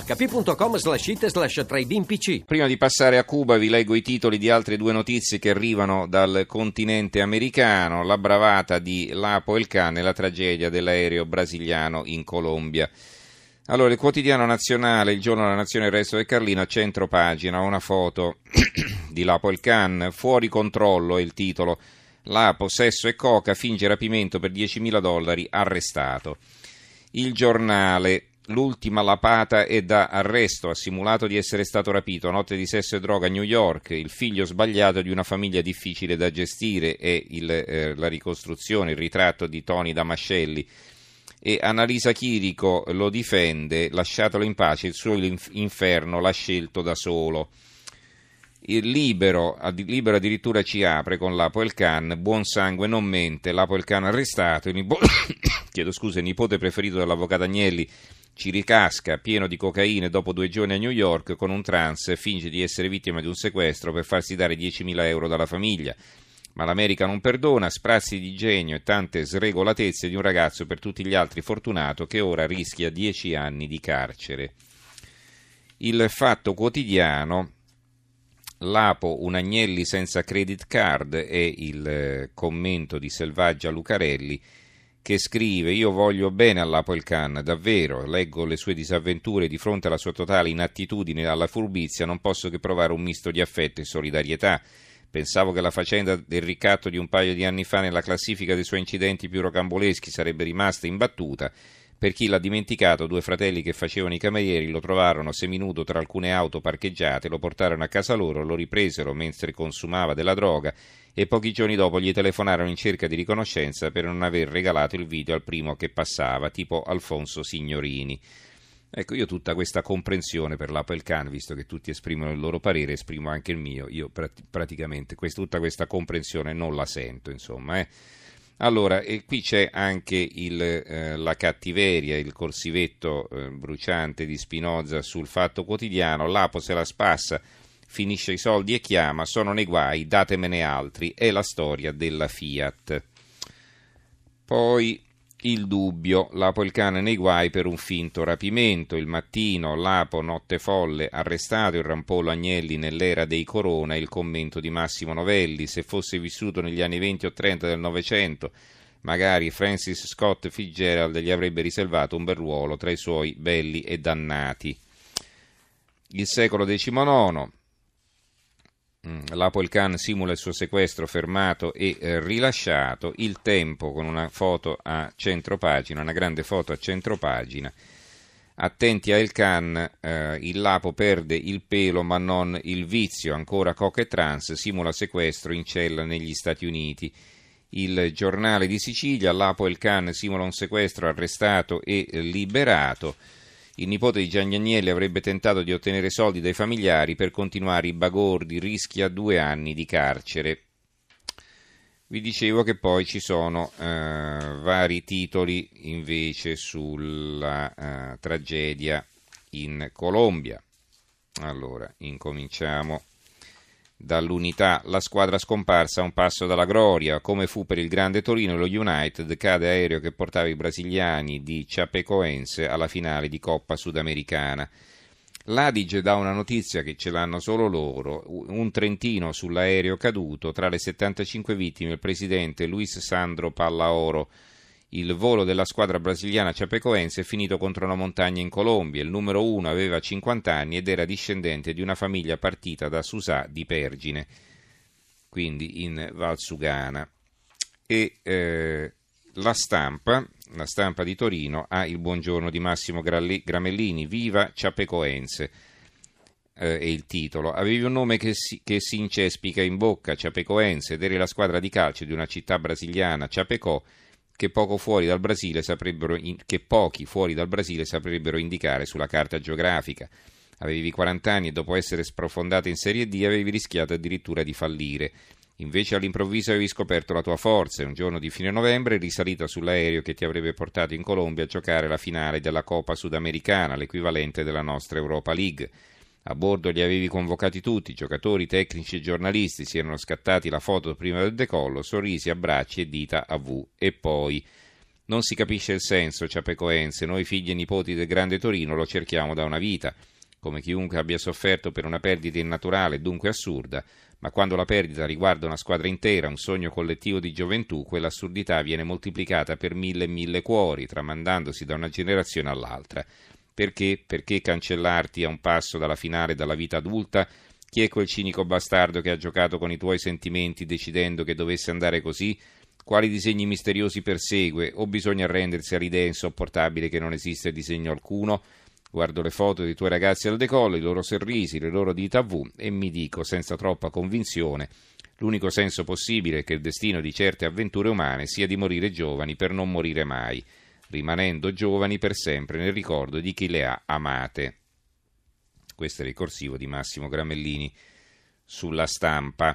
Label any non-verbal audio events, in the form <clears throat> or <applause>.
hp.com slash it slash trading pc. Prima di passare a Cuba vi leggo i titoli di altre due notizie che arrivano dal continente americano, la bravata di Lapo El Can e la tragedia dell'aereo brasiliano in Colombia. Allora, il quotidiano nazionale, il giorno della nazione, il resto del Carlino, a centro pagina, una foto <clears throat> di Lapo El Can, fuori controllo è il titolo. Lapo, sesso e coca, finge rapimento per 10.000 dollari, arrestato. Il giornale, L'ultima lapata è da arresto, ha simulato di essere stato rapito, notte di sesso e droga a New York, il figlio sbagliato di una famiglia difficile da gestire è eh, la ricostruzione, il ritratto di Tony Damascelli e Annalisa Chirico lo difende, lasciatelo in pace, il suo inferno l'ha scelto da solo. Il libero, libero addirittura ci apre con l'Apo El Khan, buon sangue non mente, l'Apo El Khan arrestato, il nipote, <coughs> chiedo scusa, il nipote preferito dell'avvocato Agnelli ci ricasca pieno di cocaina dopo due giorni a New York con un trans finge di essere vittima di un sequestro per farsi dare 10.000 euro dalla famiglia. Ma l'America non perdona, sprazzi di genio e tante sregolatezze di un ragazzo per tutti gli altri fortunato che ora rischia 10 anni di carcere. Il fatto quotidiano Lapo un Agnelli senza credit card è il eh, commento di Selvaggia Lucarelli che scrive io voglio bene all'Apple Khan, davvero, leggo le sue disavventure di fronte alla sua totale inattitudine e alla furbizia, non posso che provare un misto di affetto e solidarietà. Pensavo che la faccenda del ricatto di un paio di anni fa nella classifica dei suoi incidenti più rocamboleschi sarebbe rimasta imbattuta. Per chi l'ha dimenticato, due fratelli che facevano i camerieri lo trovarono seminudo tra alcune auto parcheggiate, lo portarono a casa loro, lo ripresero mentre consumava della droga e pochi giorni dopo gli telefonarono in cerca di riconoscenza per non aver regalato il video al primo che passava, tipo Alfonso Signorini. Ecco, io tutta questa comprensione per l'Apple Can, visto che tutti esprimono il loro parere, esprimo anche il mio, io praticamente questa, tutta questa comprensione non la sento, insomma. Eh. Allora, e qui c'è anche il, eh, la cattiveria, il corsivetto eh, bruciante di Spinoza sul Fatto Quotidiano, l'Apo se la spassa finisce i soldi e chiama, sono nei guai, datemene altri, è la storia della Fiat. Poi il dubbio, Lapo il cane nei guai per un finto rapimento, il mattino, Lapo, notte folle, arrestato il rampollo Agnelli nell'era dei Corona, il commento di Massimo Novelli, se fosse vissuto negli anni 20 o 30 del Novecento, magari Francis Scott Fitzgerald gli avrebbe riservato un bel ruolo tra i suoi belli e dannati. Il secolo XIX, Mm, L'Apple Khan simula il suo sequestro fermato e eh, rilasciato, il tempo con una foto a centro pagina, una grande foto a centro pagina. Attenti a El Khan, eh, il Lapo perde il pelo ma non il vizio, ancora coca e trans, simula sequestro in cella negli Stati Uniti. Il giornale di Sicilia, Lapo El Khan simula un sequestro, arrestato e liberato. Il nipote di Gianni Agnelli avrebbe tentato di ottenere soldi dai familiari per continuare i bagordi, rischia due anni di carcere. Vi dicevo che poi ci sono eh, vari titoli invece sulla eh, tragedia in Colombia. Allora, incominciamo dall'unità. La squadra scomparsa a un passo dalla gloria, come fu per il grande Torino lo United, cade aereo che portava i brasiliani di Chapecoense alla finale di Coppa Sudamericana. L'Adige dà una notizia che ce l'hanno solo loro, un trentino sull'aereo caduto, tra le 75 vittime il presidente Luis Sandro Pallaoro, il volo della squadra brasiliana Chapecoense è finito contro una montagna in Colombia. Il numero uno aveva 50 anni ed era discendente di una famiglia partita da Susà di Pergine, quindi in Valsugana. E eh, la stampa, la stampa di Torino, ha il buongiorno di Massimo Gramellini, Viva Chapecoense. Eh, è il titolo. Avevi un nome che si, che si incespica in bocca, Chapecoense, ed eri la squadra di calcio di una città brasiliana, Chapecó, che, in, che pochi fuori dal Brasile saprebbero indicare sulla carta geografica. Avevi 40 anni e dopo essere sprofondato in Serie D avevi rischiato addirittura di fallire. Invece all'improvviso avevi scoperto la tua forza e un giorno di fine novembre risalita sull'aereo che ti avrebbe portato in Colombia a giocare la finale della Coppa Sudamericana, l'equivalente della nostra Europa League. A bordo li avevi convocati tutti, giocatori, tecnici e giornalisti, si erano scattati la foto prima del decollo, sorrisi, abbracci e dita a V. E poi... Non si capisce il senso, Ciapecoense, noi figli e nipoti del grande Torino lo cerchiamo da una vita. Come chiunque abbia sofferto per una perdita innaturale dunque assurda, ma quando la perdita riguarda una squadra intera, un sogno collettivo di gioventù, quell'assurdità viene moltiplicata per mille e mille cuori, tramandandosi da una generazione all'altra. Perché? Perché cancellarti a un passo dalla finale dalla vita adulta? Chi è quel cinico bastardo che ha giocato con i tuoi sentimenti decidendo che dovesse andare così? Quali disegni misteriosi persegue? O bisogna arrendersi all'idea insopportabile che non esiste disegno alcuno? Guardo le foto dei tuoi ragazzi al decollo, i loro sorrisi, le loro dita V e mi dico senza troppa convinzione l'unico senso possibile è che il destino di certe avventure umane sia di morire giovani per non morire mai, rimanendo giovani per sempre nel ricordo di chi le ha amate. Questo è il ricorsivo di Massimo Gramellini sulla stampa.